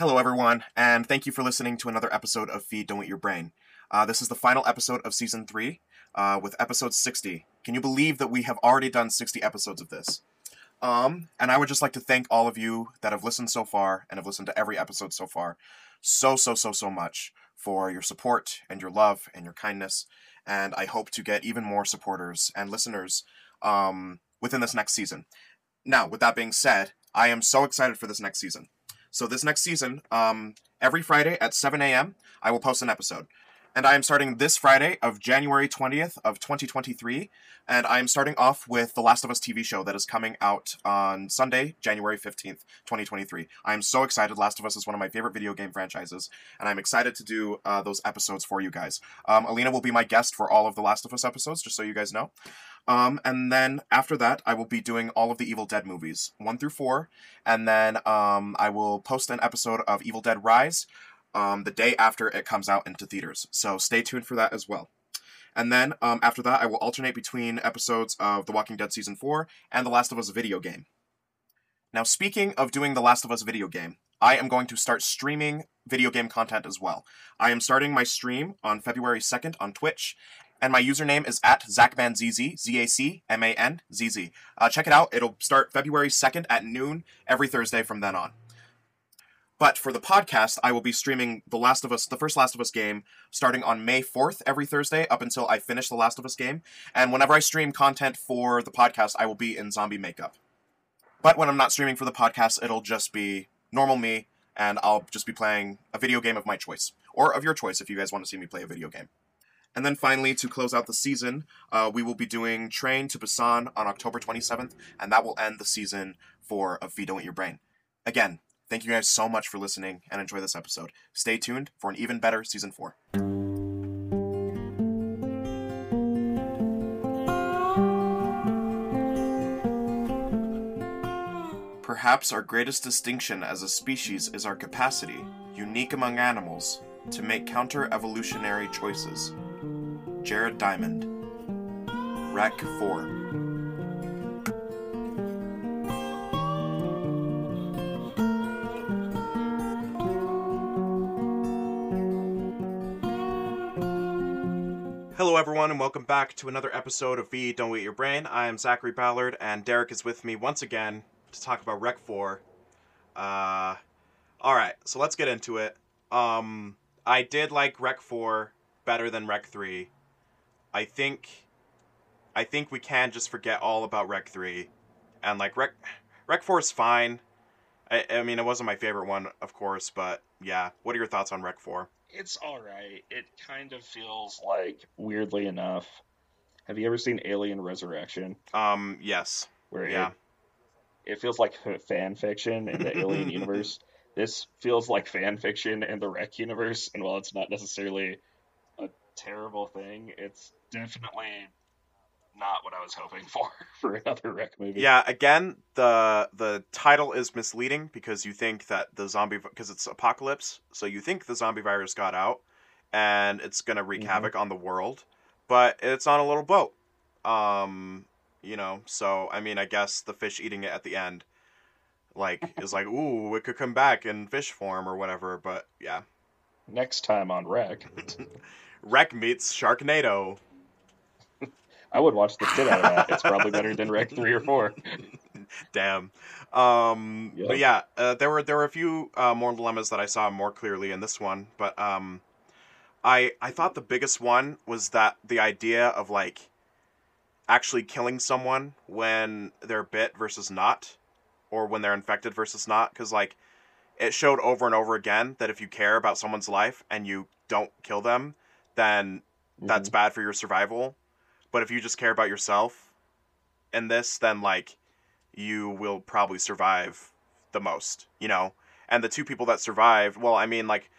Hello, everyone, and thank you for listening to another episode of Feed Don't Eat Your Brain. Uh, this is the final episode of season three, uh, with episode 60. Can you believe that we have already done 60 episodes of this? Um, and I would just like to thank all of you that have listened so far and have listened to every episode so far so, so, so, so much for your support and your love and your kindness. And I hope to get even more supporters and listeners um, within this next season. Now, with that being said, I am so excited for this next season. So this next season, um, every Friday at 7 a.m., I will post an episode. And I am starting this Friday of January 20th of 2023. And I am starting off with The Last of Us TV show that is coming out on Sunday, January 15th, 2023. I am so excited. Last of Us is one of my favorite video game franchises. And I'm excited to do uh, those episodes for you guys. Um, Alina will be my guest for all of The Last of Us episodes, just so you guys know. Um, and then after that, I will be doing all of the Evil Dead movies, one through four. And then um, I will post an episode of Evil Dead Rise um, the day after it comes out into theaters. So stay tuned for that as well. And then um, after that, I will alternate between episodes of The Walking Dead Season 4 and The Last of Us video game. Now, speaking of doing The Last of Us video game, I am going to start streaming video game content as well. I am starting my stream on February 2nd on Twitch, and my username is at ZachManZZ, Z A C M A N Z Z. Uh, check it out. It'll start February 2nd at noon every Thursday from then on. But for the podcast, I will be streaming The Last of Us, the first Last of Us game, starting on May 4th every Thursday up until I finish The Last of Us game. And whenever I stream content for the podcast, I will be in zombie makeup. But when I'm not streaming for the podcast, it'll just be normal me, and I'll just be playing a video game of my choice, or of your choice if you guys want to see me play a video game. And then finally, to close out the season, uh, we will be doing Train to Busan on October 27th, and that will end the season for Of Feed Don't Your Brain. Again, Thank you guys so much for listening and enjoy this episode. Stay tuned for an even better season 4. Perhaps our greatest distinction as a species is our capacity, unique among animals, to make counter evolutionary choices. Jared Diamond. Rec 4. Hello, everyone, and welcome back to another episode of Feed Don't Eat Your Brain. I am Zachary Ballard, and Derek is with me once again to talk about Rec 4. Uh, all right, so let's get into it. Um, I did like Rec 4 better than Rec 3. I think, I think we can just forget all about Rec 3, and like Rec, Rec 4 is fine. I, I mean, it wasn't my favorite one, of course, but yeah. What are your thoughts on Rec 4? it's all right. It kind of feels like, weirdly enough, have you ever seen Alien Resurrection? Um, yes. Where yeah. it, it feels like fan fiction in the Alien universe. This feels like fan fiction in the Rec universe, and while it's not necessarily terrible thing, it's definitely not what I was hoping for for another Rec movie. Yeah, again, the the title is misleading because you think that the zombie because it's apocalypse, so you think the zombie virus got out and it's gonna wreak mm-hmm. havoc on the world, but it's on a little boat. Um, you know, so I mean, I guess the fish eating it at the end, like, is like, ooh, it could come back in fish form or whatever. But yeah. Next time on Rec. Rec meets Sharknado. I would watch the shit out of that. It's probably better than Rec three or four. Damn. Um, yep. But yeah, uh, there were there were a few uh, moral dilemmas that I saw more clearly in this one. But um, I I thought the biggest one was that the idea of like actually killing someone when they're bit versus not, or when they're infected versus not, because like it showed over and over again that if you care about someone's life and you don't kill them, then mm-hmm. that's bad for your survival but if you just care about yourself in this, then like you will probably survive the most, you know? And the two people that survived, well, I mean like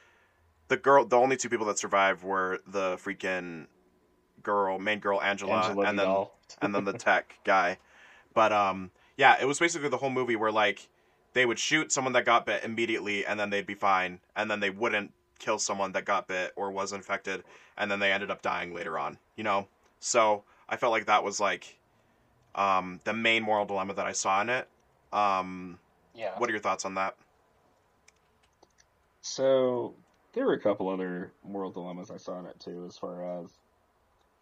the girl the only two people that survived were the freaking girl, main girl Angela, Angela and then and then the tech guy. But um yeah, it was basically the whole movie where like they would shoot someone that got bit immediately and then they'd be fine and then they wouldn't kill someone that got bit or was infected and then they ended up dying later on, you know? So I felt like that was like um, the main moral dilemma that I saw in it. Um, yeah. What are your thoughts on that? So there were a couple other moral dilemmas I saw in it too, as far as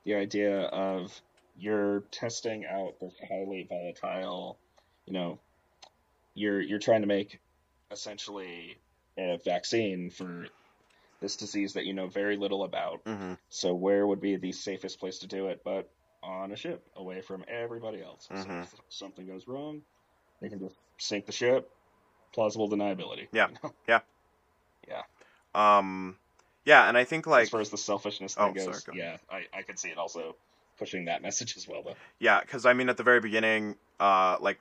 the idea of you're testing out this highly volatile, you know, you're you're trying to make essentially a vaccine for this disease that you know very little about. Mm-hmm. So where would be the safest place to do it but on a ship away from everybody else? So Mhm. if something goes wrong, they can just sink the ship. Plausible deniability. Yeah. you know? Um, yeah, and I think like as far as the selfishness Oh, thing sorry, goes, go yeah, I, I could see it also pushing that message as well, though. Yeah, because I mean, at the very beginning, uh, like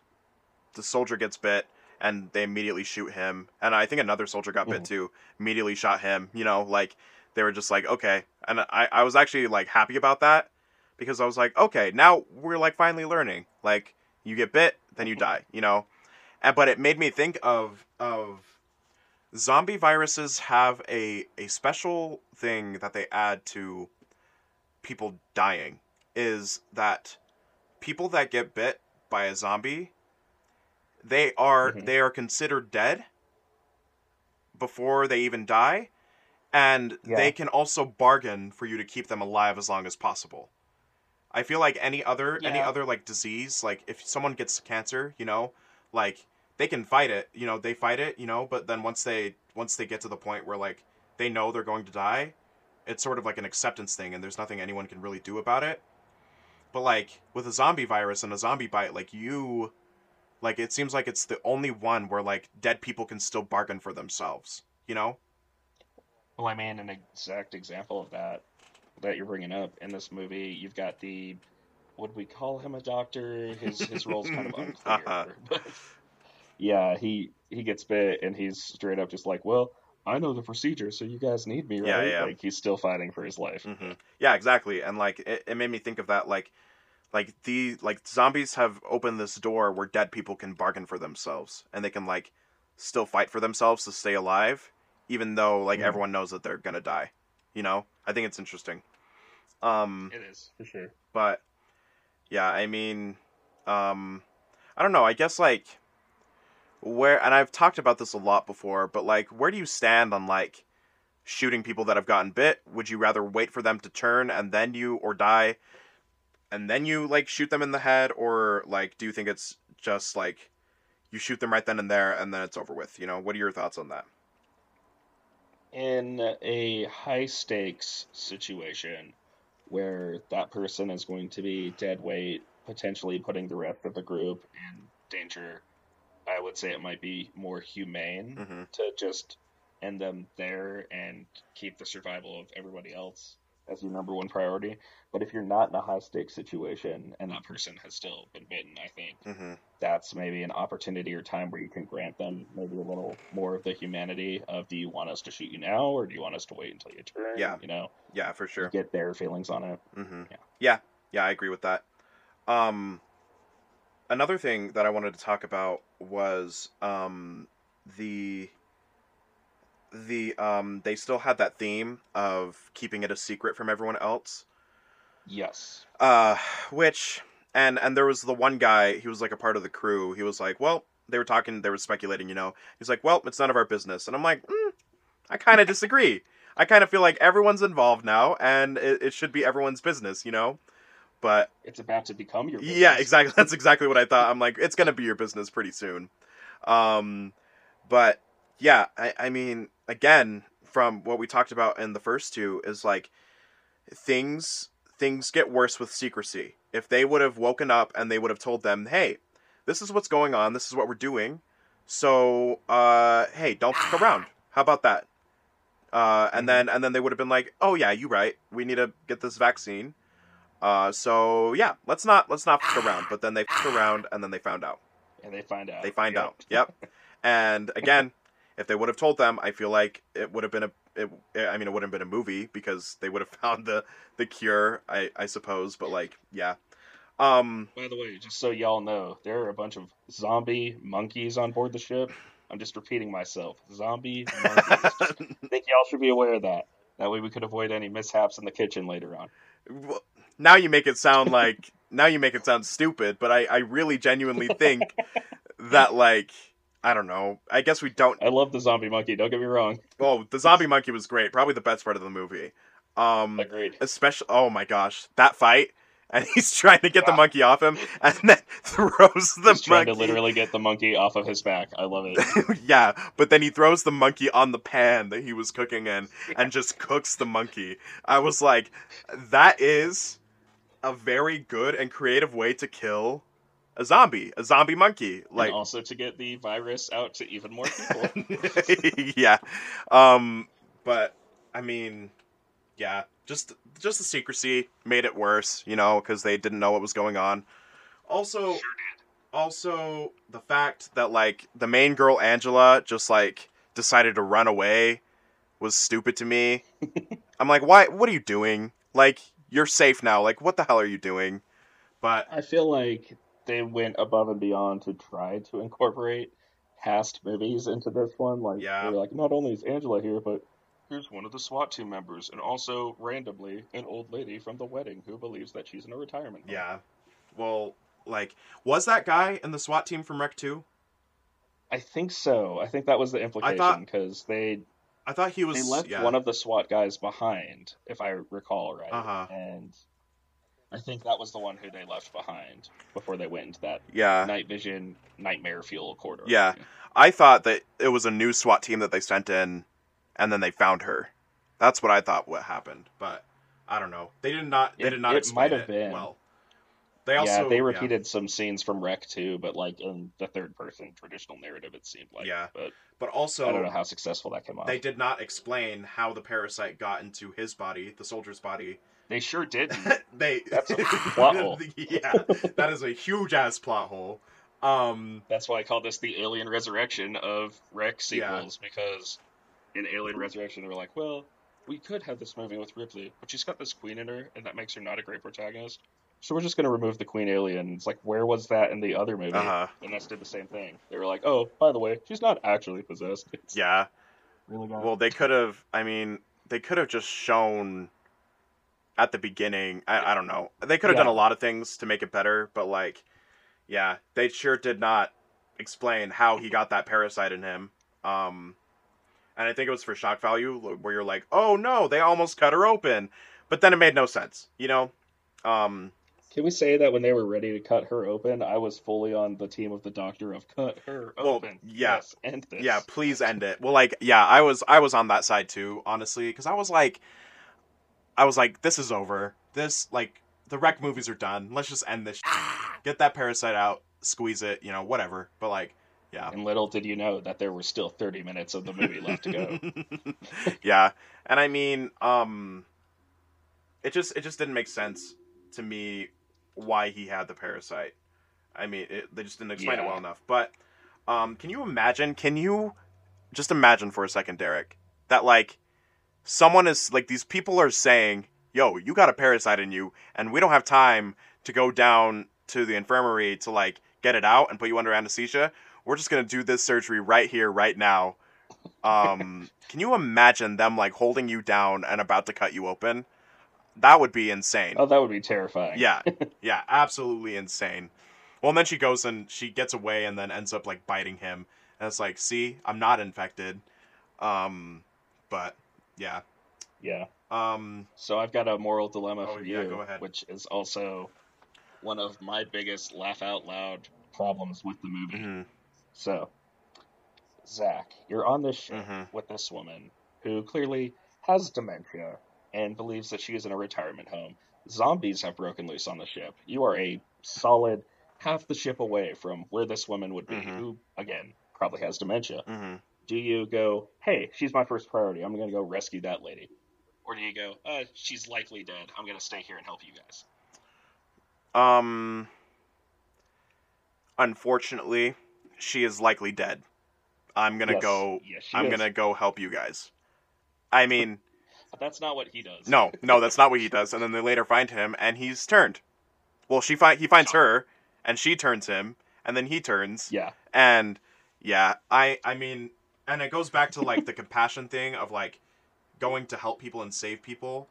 the soldier gets bit, and they immediately shoot him, and I think another soldier got bit Mhm. too. Immediately shot him. You know, like they were just like, okay, and I I was actually like happy about that because I was like, okay, now we're like finally learning. Like you get bit, then you die. You know, and but it made me think of of zombie viruses have a a special thing that they add to people dying is that people that get bit by a zombie they are Mhm. they are considered dead before they even die and Yeah. they can also bargain for you to keep them alive as long as possible i feel like any other any other like disease like if someone gets cancer you know like they can fight it you know they fight it you know but then once they once they get to the point where like they know they're going to die it's sort of like an acceptance thing and there's nothing anyone can really do about it but like with a zombie virus and a zombie bite like you like it seems like it's the only one where like dead people can still bargain for themselves you know Well, I mean, an exact example of that that you're bringing up in this movie, you've got the would we call him a doctor? His his role's kind of unclear. Uh-huh. But yeah, he he gets bit and he's straight up just like, well, I know the procedure, so you guys need me, right? Yeah, yeah. Like he's still fighting for his life. hmm Yeah, exactly. And like it, it made me think of that like like the like zombies have opened this door where dead people can bargain for themselves and they can like still fight for themselves to stay alive even though like Mhm. everyone knows that they're to die. You know? I think it's interesting. Um It is for sure. but yeah, I mean um I don't know, I guess like where and I've talked about this a lot before, but like where do you stand on like shooting people that have gotten bit? Would you rather wait for them to turn and then you or die and then you like shoot them in the head or like do you think it's just like you shoot them right then and there and then it's over with, you know? What are your thoughts on that? in a high stakes situation where that person is going to be dead weight, potentially putting the rest of the group in danger, I would say it might be more humane Mhm. to just end them there and keep the survival of everybody else as your number one priority. But if you're not in a high stakes situation and that person has still been bitten, I think Mhm. that's maybe an opportunity or time where you can grant them maybe a little more of the humanity of do you want us to shoot you now or do you want us to wait until you turn? Yeah. You know, Yeah, for sure. get their feelings on it. hmm Yeah. Yeah, yeah, I agree with that. Um, another thing that I wanted to talk about was um, the the um, they still had that theme of keeping it a secret from everyone else. Yes. Uh, which and and there was the one guy. He was like a part of the crew. He was like, well, they were talking. They were speculating. You know, he's like, well, it's none of our business. And I'm like, mm, I kind of disagree. I kind of feel like everyone's involved now, and it, it should be everyone's business. You know, but It's about to become your business. yeah, exactly. That's exactly what I thought. I'm like, it's gonna be your business pretty soon. Um, but yeah, I, I mean, again, from what we talked about in the first two, is like things things get worse with secrecy. If they would have woken up and they would have told them, hey, this is what's going on. This is what we're doing. So, uh, hey, don't stick around. How about that? Uh, and Mhm. then and then they would have been like, oh yeah, you right. We need to get this vaccine. Uh, so yeah, let's not let's not fuck around. But then they fucked around and then they found out. And they find out. They find Yep. out. Yep. And again, if they would have told them, I feel like it would have been a. It, I mean, it wouldn't have been a movie because they would have found the the cure. I I suppose, but like, yeah. Um. By the way, just so y'all know, there are a bunch of zombie monkeys on board the ship. I'm just repeating myself. Zombie monkeys. Just think y'all should be aware of that. That way we could avoid any mishaps in the kitchen later on. well, now you make it sound like now you make it sound stupid, but I I really genuinely think that like I don't know. I guess we don't. I love the zombie monkey. Don't get me wrong. Oh, the zombie monkey was great. Probably the best part of the movie. Um, Agreed. especially. Oh my gosh, that fight. And he's trying to get the Ah. monkey off him, and then throws the He's trying monkey. to literally get the monkey off of his back. I love it. yeah, but then he throws the monkey on the pan that he was cooking in and just cooks the monkey. I was like, that is a very good and creative way to kill a zombie, a zombie monkey. Like, and also to get the virus out to even more people. yeah. Um, but I mean, yeah, just just the secrecy made it worse, you know, because they didn't know what was going on. Also, also the fact that like the main girl Angela just like decided to run away was stupid to me. I'm like, why? What are you doing? Like, you're safe now. Like, what the hell are you doing? But I feel like they went above and beyond to try to incorporate past movies into this one. Like, Yeah. like, not only is Angela here, but here's one of the SWAT team members, and also randomly an old lady from the wedding who believes that she's in a retirement. home. yeah, well, like, was that guy in the SWAT team from Rec Two? I think so. I think that was the implication because they I thought he was. they left yeah. one of the SWAT guys behind, if I recall right. Uh-huh. And I think that was the one who they left behind before they went into that Yeah, night vision nightmare fuel corridor. Yeah. I thought that it was a new SWAT team that they sent in, and then they found her. That's what I thought what happened, but I don't know. They did not. They It- did not it explain might have it been. well. They also yeah, they yeah. repeated some scenes from Rec 2, but like in the third person traditional narrative, it seemed like. Yeah. But but also I don't know how successful that came off. They, did not explain how the parasite got into his body, the soldier's body. Sure didn't. they That's a plot hole. yeah, that is a huge ass plot hole. Um, That's why I call this the Alien Resurrection of Yeah. sequels, because in Alien Resurrection, they were like, well, we could have this movie with Ripley, but she's got this queen in her, and that makes her not a great protagonist. So we're just going to remove the queen alien. It's like, where was that in the other movie? uh-huh. And that's did the same thing. They were like, oh, by the way, she's not actually possessed. It's Yeah. really. Well, they could have. I mean, they could have just shown at the beginning. I, I don't know. They could have done a lot of things to make it better, but like, yeah, they sure did not explain how he got that parasite in him. Um, and I think it was for shock value, where you're like, oh no, they almost cut her open, but then it made no sense, you know. Um, Can we say that when they were ready to cut her open, I was fully on the team of the doctor of cut her Well, open. yeah. Yes, end this. yeah please end it well like yeah i was i was on that side too honestly because i was like i was like this is over. This like the Rec movies are done. Let's just end this shit. get that parasite out squeeze it you know whatever. But like yeah. And little did you know that there were still 30 minutes of the movie left to go. yeah. And i mean um it just it just didn't make sense to me why he had the parasite. I mean it, they just didn't explain it well enough. But um can you imagine can you just imagine for a second derek that like someone is like these people are saying yo you got a parasite in you and we don't have time to go down to the infirmary to like get it out and put you under anesthesia. We're just gonna do this surgery right here right now. Um can you imagine them like holding you down and about to cut you open? That would be insane. Oh, that would be terrifying. yeah. Yeah absolutely insane. Well and then she goes and she gets away and then ends up like biting him. And it's like see i'm not infected. Um but yeah Yeah. um So I've got a moral dilemma Oh, for yeah, you, go ahead. which is also one of my biggest laugh out loud problems with the movie. mhm, So, Zach, you're on this ship mhm, with this woman who clearly has dementia and believes that she is in a retirement home. Zombies have broken loose on the ship. You are a solid half the ship away from where this woman would be, Mhm. who, again, probably has dementia. Do you go, hey, she's my first priority. I'm going to go rescue that lady? Or do you go, uh, she's likely dead. I'm going to stay here and help you guys? um unfortunately she is likely dead i'm gonna Yes. go Yes, she i'm is. gonna go help you guys i mean But that's not what he does. no no that's not what he does and then they later find him and he's turned well she find he finds her and she turns him and then he turns Yeah. and yeah i i mean and it goes back to like the compassion thing of like going to help people and save people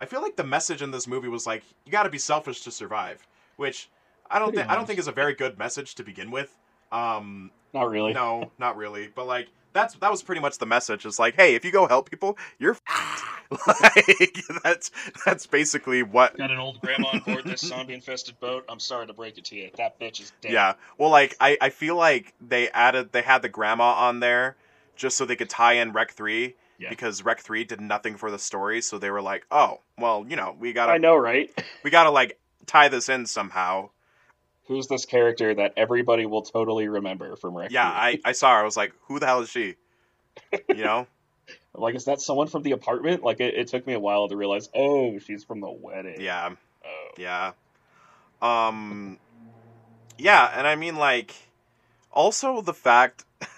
i feel like the message in this movie was like you got to be selfish to survive which i don't think i don't think is a very good message to begin with um Not really. No, not really. But like that's that was pretty much the message. It's like, hey, if you go help people, you're like that's that's basically what. Got an old grandma on board this zombie infested boat. I'm sorry to break it to you. That bitch is dead. Yeah. Well, like I I feel like they added they had the grandma on there just so they could tie in Rec Three. Yeah. Because Rec Three did nothing for the story, so they were like, "Oh, well, you know, we gotta, I know, right? we gotta like tie this in somehow." Who's this character that everybody will totally remember from Rec? Yeah, I, I saw her. I was like, "Who the hell is she?" You know? like, is that someone from the apartment? Like, it, it took me a while to realize. Oh, she's from the wedding. yeah. Oh. Yeah. Um Yeah, and I mean like also the fact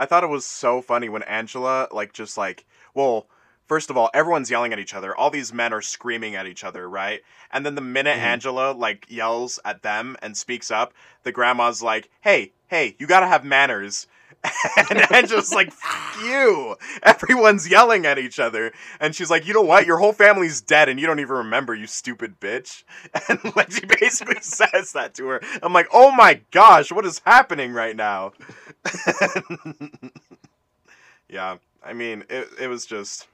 I thought it was so funny when Angela like just like well, first of all, everyone's yelling at each other. All these men are screaming at each other, right? And then the minute Mhm. Angela like yells at them and speaks up, the grandma's like, "Hey, hey, you got to have manners." and Angela's like, Fuck you. Everyone's yelling at each other. And she's like, you know what? Your whole family's dead and you don't even remember, you stupid bitch. And like she basically says that to her. I'm like, oh my gosh, what is happening right now? yeah. I mean, it it was just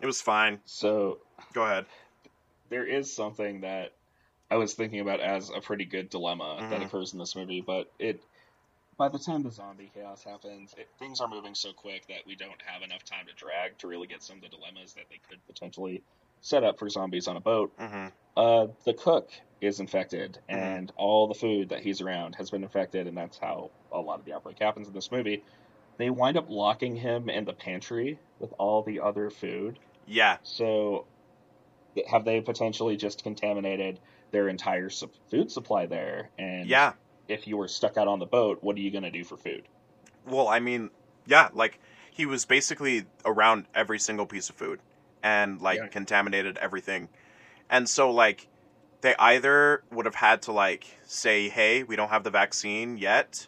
it was fine. So Go ahead. there is something that I was thinking about as a pretty good dilemma that Mhm. occurs in this movie, but it by the time the zombie chaos happens, it, things are moving so quick that we don't have enough time to drag to really get some of the dilemmas that they could potentially set up for zombies on a boat. hmm Uh, the cook is infected, Mhm. and all the food that he's around has been infected, and that's how a lot of the outbreak happens in this movie. They wind up locking him in the pantry with all the other food. Yeah. So, have they potentially just contaminated their entire food supply there? And Yeah. If you were stuck out on the boat, what are you going to do for food? Well, I mean, yeah, like he was basically around every single piece of food and like Yeah. contaminated everything. And so like they either would have had to like say, "Hey, we don't have the vaccine yet,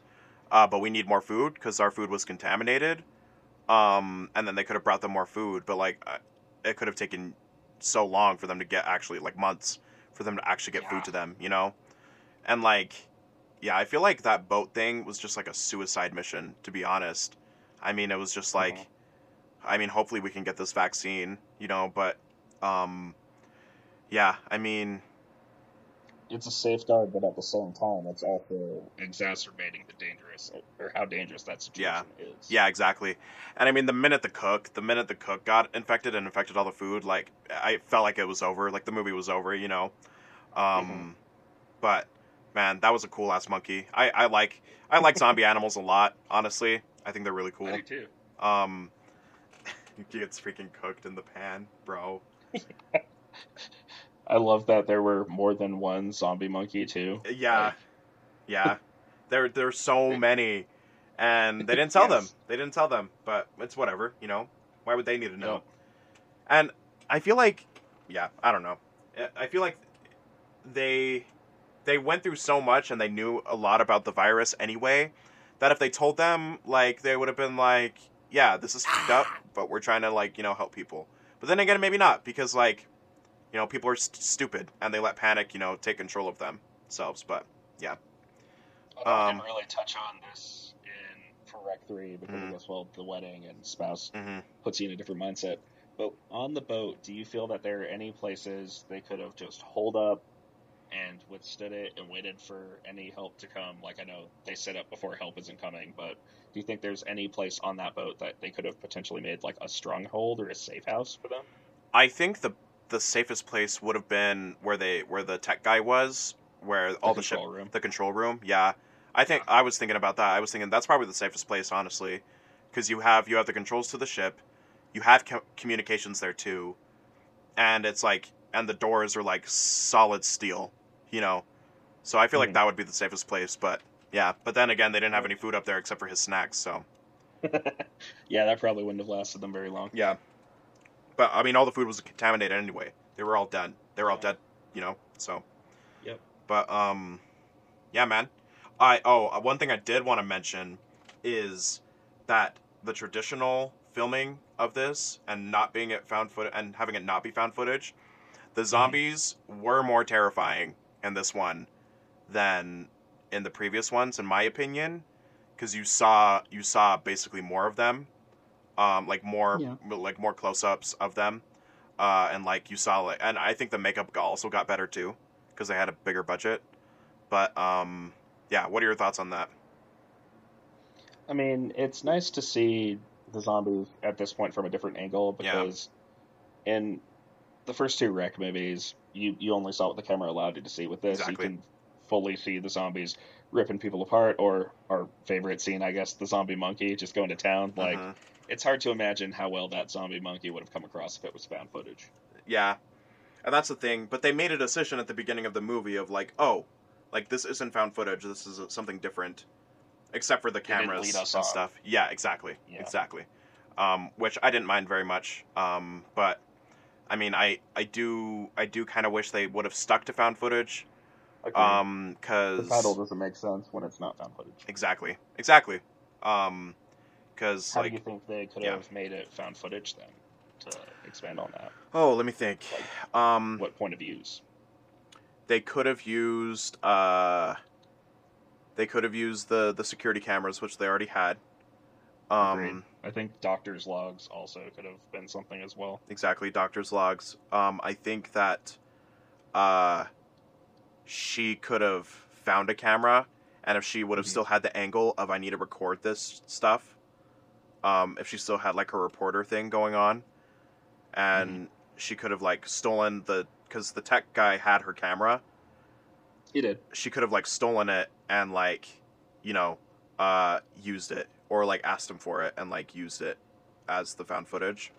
uh, but we need more food because our food was contaminated." Um, and then they could have brought them more food, but like uh, it could have taken so long for them to get actually like months for them to actually get Yeah. food to them, you know? And like yeah, I feel like that boat thing was just like a suicide mission, to be honest. I mean, it was just like, Mhm. I mean, hopefully we can get this vaccine, you know, but, um, yeah, I mean, It's a safeguard, but at the same time, it's also exacerbating the dangerous or how dangerous that situation is. yeah, exactly. And I mean, the minute the cook, the minute the cook got infected and infected all the food, like, I felt like it was over, like the movie was over, you know? Um, Mhm. but, man, that was a cool ass monkey. I, I like, I like zombie animals a lot, honestly. I think they're really cool. I do too. Um, he gets freaking cooked in the pan, bro. I love that there were more than one zombie monkey too. Yeah, Like, yeah. There, there's so many, and they didn't tell them. They didn't tell them, but it's whatever, you know. Why would they need to know? No. And I feel like, yeah, I don't know. I- I feel like they they went through so much and they knew a lot about the virus anyway. That if they told them, like, they would have been like, yeah, this is fucked up, but we're trying to like, you know, help people. But then again, maybe not because like, you know, people are st- stupid and they let panic, you know, take control of themselves. But yeah I Um, didn't really touch on this in for Rec Three because Mhm. I guess well the wedding and spouse mhm. puts you in a different mindset. But on the boat, do you feel that there are any places they could have just holed up and withstood it and waited for any help to come? Like I know they set up before help isn't coming, but do you think there's any place on that boat that they could have potentially made like a stronghold or a safe house for them? I think the the safest place would have been where they where the tech guy was, where all the, ship control room. the control room. Yeah, I think I was thinking about that. I was thinking that's probably the safest place, honestly, because you have you have the controls to the ship, you have co- communications there too, and it's like and the doors are like solid steel, you know. So I feel like Mhm. that would be the safest place, but yeah. But then again, they didn't have any food up there except for his snacks, so yeah, that probably wouldn't have lasted them very long. yeah. But I mean, all the food was contaminated anyway. They were all dead. They were all dead, you know. So. Yep. But um, yeah, man. I oh uh, one thing I did want to mention is that the traditional filming of this and not being it found foot and having it not be found footage, the zombies were more terrifying in this one than in the previous ones, in my opinion. because you saw you saw basically more of them, um, like more Yeah. like more close ups of them, uh, and like you saw like, and I think the makeup also got better too because they had a bigger budget. But um, yeah, what are your thoughts on that? I mean, it's nice to see the zombies at this point from a different angle Yeah. because in the first two Rec movies, you, you only saw what the camera allowed you to see. With this, Exactly. you can fully see the zombies ripping people apart, or our favorite scene, I guess, the zombie monkey just going to town. Like, Mhm. it's hard to imagine how well that zombie monkey would have come across if it was found footage. Yeah. And that's the thing. But they made a decision at the beginning of the movie of like, oh, like this isn't found footage. This is something different, except for the cameras and stuff. Yeah, exactly, Yeah. exactly. Um, which I didn't mind very much. Um, but I mean, I I do I do kind of wish they would have stuck to found footage. Um, because the title doesn't make sense when it's not found footage. exactly, exactly. Um, because How like do you think they could yeah. have made it found footage then? To expand on that, oh, let me think. Um, what point of views? they could have used uh they could have used the the security cameras which they already had. Um I think doctor's logs also could have been something as well. exactly doctor's logs um i think that uh she could have found a camera and if she would have Mhm. still had the angle of i need to record this stuff um if she still had like her reporter thing going on and she could have like stolen the because the tech guy had her camera He did. she could have like stolen it and like you know uh used it or like asked him for it and like used it as the found footage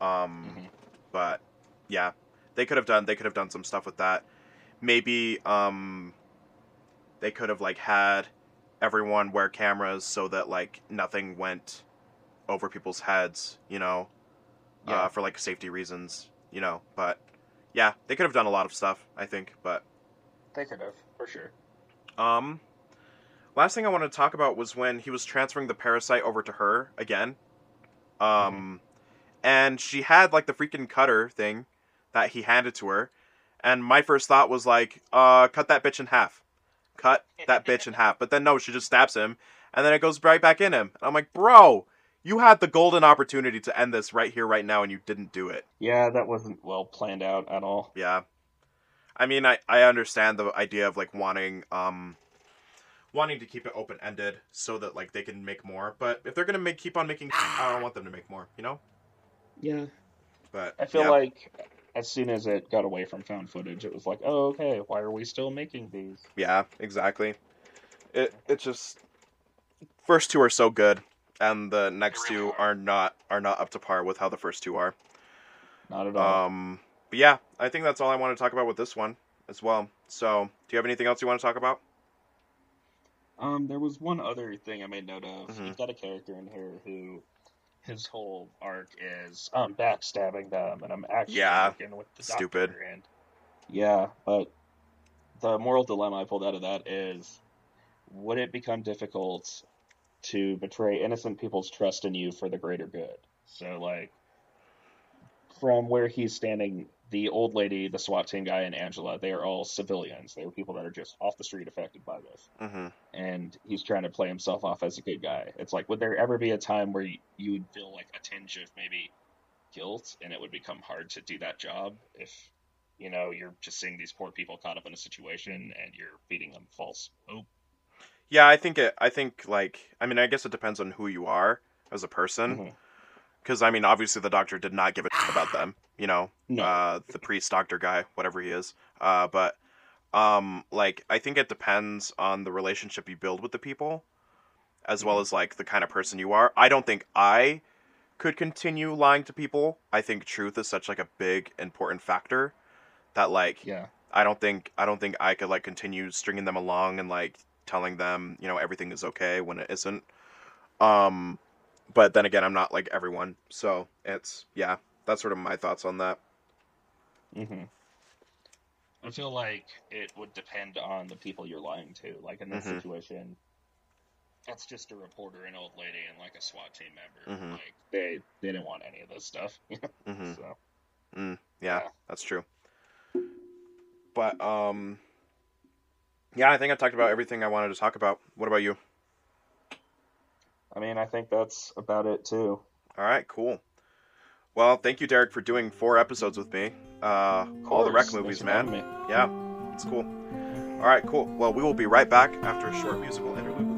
um Mhm. but yeah they could have done they could have done some stuff with that maybe um they could have like had everyone wear cameras so that like nothing went over people's heads you know Yeah. uh, for like safety reasons you know but yeah they could have done a lot of stuff i think but They could have, for sure. um, last thing I wanted to talk about was when he was transferring the parasite over to her again. Um, and she had like the freaking cutter thing that he handed to her, and my first thought was like, uh, cut that bitch in half, cut that bitch in half. But then no, she just stabs him, and then it goes right back in him. And I'm like, bro, you had the golden opportunity to end this right here, right now, and you didn't do it. Yeah, that wasn't well planned out at all. Yeah. I mean, I, I understand the idea of like wanting um wanting to keep it open ended so that like they can make more. But if they're gonna make keep on making, I don't want them to make more. You know. Yeah. But I feel yeah. like as soon as it got away from found footage, it was like, oh, okay, why are we still making these? yeah, exactly. It it just first two are so good, and the next two are not are not up to par with how the first two are. Not at all. Um, but yeah, I think that's all I want to talk about with this one as well. So, do you have anything else you want to talk about? Um, there was one other thing I made note of. Mhm. You've got a character in here who his whole arc is um backstabbing them, and I'm actually Yeah, working with the stupid. And yeah, but the moral dilemma I pulled out of that is: would it become difficult to betray innocent people's trust in you for the greater good? So, like, from where he's standing, the old lady, the SWAT team guy, and Angela, they are all civilians. They are people that are just off the street affected by this Mm-hmm. and he's trying to play himself off as a good guy. It's like, would there ever be a time where you, you would feel like a tinge of maybe guilt, and it would become hard to do that job if you know you're just seeing these poor people caught up in a situation and you're feeding them false hope? Yeah, I think it. I think like I mean, I guess it depends on who you are as a person. Mhm. Because I mean, obviously the doctor did not give a about them. You know, No. uh, the priest doctor guy, whatever he is. Uh, but um, like I think it depends on the relationship you build with the people, as well as like the kind of person you are. I don't think I could continue lying to people. I think truth is such like a big important factor that like Yeah, I don't think I don't think I could like continue stringing them along and like telling them you know everything is okay when it isn't. Um, but then again, I'm not like everyone, so it's yeah. That's sort of my thoughts on that. Mm-hmm. I feel like it would depend on the people you're lying to. Like in this Mhm. situation, that's just a reporter, an old lady, and like a SWAT team member. Mhm. Like they they didn't want any of this stuff. hmm so Yeah, Yeah. that's true. But um, yeah, I think I talked about everything I wanted to talk about. What about you? I mean, I think that's about it too. All right, cool. Well, thank you, Derek, for doing four episodes with me. Uh, all the rec movies, man. Yeah, it's cool. All right, cool. Well, we will be right back after a short musical interlude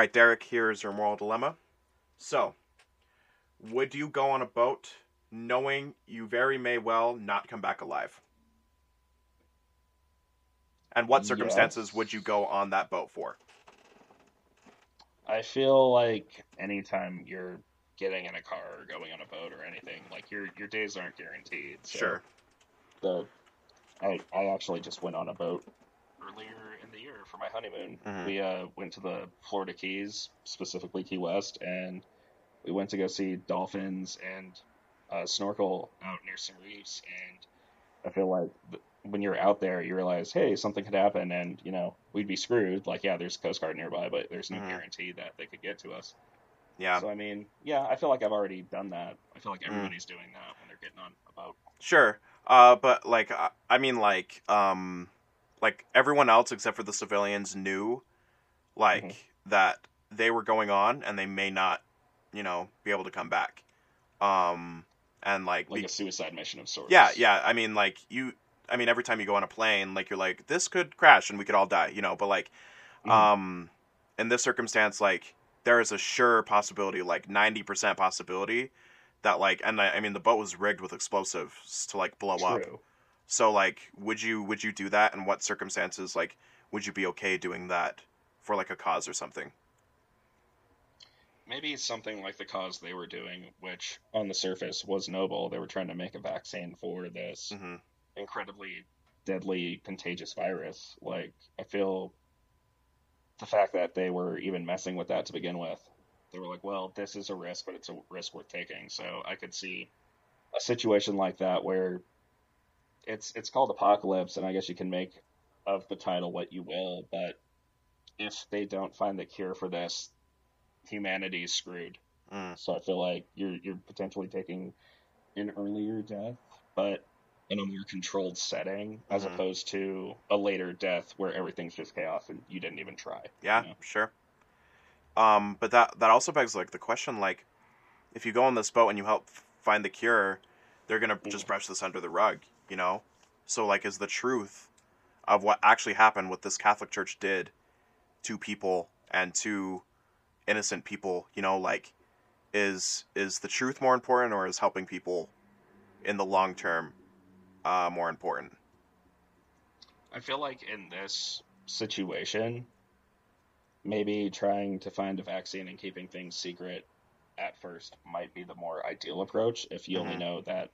right, Derek, here's your moral dilemma. So, would you go on a boat knowing you very may well not come back alive? And what circumstances Yes. would you go on that boat for? I feel like anytime you're getting in a car or going on a boat or anything, like your your days aren't guaranteed. So Sure. The I I actually just went on a boat earlier in the year for my honeymoon. Mhm. We uh went to the Florida Keys, specifically Key West, and we went to go see dolphins and uh, snorkel out near some reefs. And I feel like when you're out there, you realize, hey, something could happen, and you know we'd be screwed. Like, yeah, there's a Coast Guard nearby, but there's no Mhm. guarantee that they could get to us. Yeah. So I mean, yeah, I feel like I've already done that. I feel like Mm. everybody's doing that when they're getting on a boat. Sure. Uh, but like, I- I mean, like, um, like everyone else except for the civilians knew, like, Mhm. that they were going on and they may not, you know, be able to come back. Um, and like, Like be- a suicide mission of sorts. yeah, yeah. I mean, like you. I mean, every time you go on a plane, like you're like, this could crash and we could all die, you know. But like, Mhm. um, in this circumstance, like there is a sure possibility, like ninety percent possibility, that like, and I, I mean, the boat was rigged with explosives to like blow up. So like, would you would you do that? And what circumstances like would you be okay doing that for like a cause or something? Maybe something like the cause they were doing, which on the surface was noble. They were trying to make a vaccine for this hmm incredibly deadly, contagious virus. Like, I feel the fact that they were even messing with that to begin with, they were like, well, this is a risk, but it's a risk worth taking. So I could see a situation like that where it's it's called apocalypse, and I guess you can make of the title what you will, but if they don't find the cure for this, humanity's screwed. Mm. So I feel like you're you're potentially taking an earlier death, but in a more controlled setting, as Mhm. opposed to a later death where everything's just chaos and you didn't even try. Yeah, you know? sure. Um, but that that also begs like the question, like, if you go on this boat and you help find the cure, they're gonna just Mhm. brush this under the rug, you know. So like, is the truth of what actually happened, what this Catholic Church did to people and to innocent people, you know, like, is is the truth more important or is helping people in the long term uh, more important? I feel like in this situation, maybe trying to find a vaccine and keeping things secret at first might be the more ideal approach if you only Mhm. know that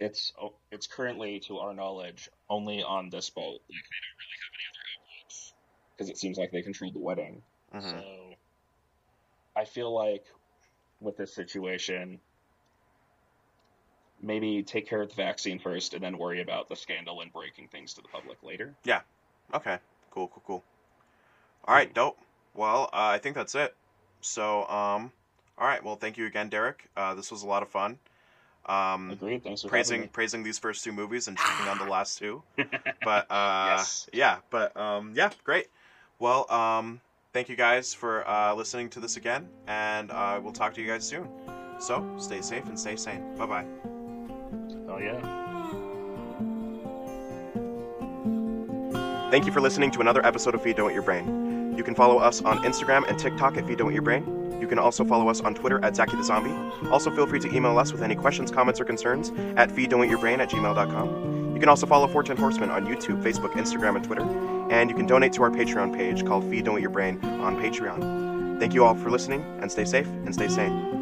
it's it's currently to our knowledge only on this boat like they don't really have any other outlets because it seems like they controlled the wedding hmm so i feel like with this situation maybe take care of the vaccine first and then worry about the scandal and breaking things to the public later Yeah. Okay. Cool. Cool. Cool. All right. Dope. Well, uh, I think that's it. So, um, all right. Well, thank you again, Derek. Uh, this was a lot of fun. Um, agreed thanks for praising praising these first two movies and checking on the last two. But uh, Yes. yeah. But um, yeah. Great. Well, um, thank you guys for uh, listening to this again, and uh, we'll talk to you guys soon. So, stay safe and stay sane. Bye bye. oh yeah Thank you for listening to another episode of Feed Don't Eat Your Brain. You can follow us on Instagram and TikTok at Feed Don't Eat Your Brain. You can also follow us on Twitter at Zaki the Zombie. Also, feel free to email us with any questions, comments, or concerns at feeddon'teatyourbrain at gmail.com. You can also follow 410 Horsemen on YouTube, Facebook, Instagram, and Twitter. And you can donate to our Patreon page called Feed Don't Eat Your Brain on Patreon. Thank you all for listening, and stay safe and stay sane.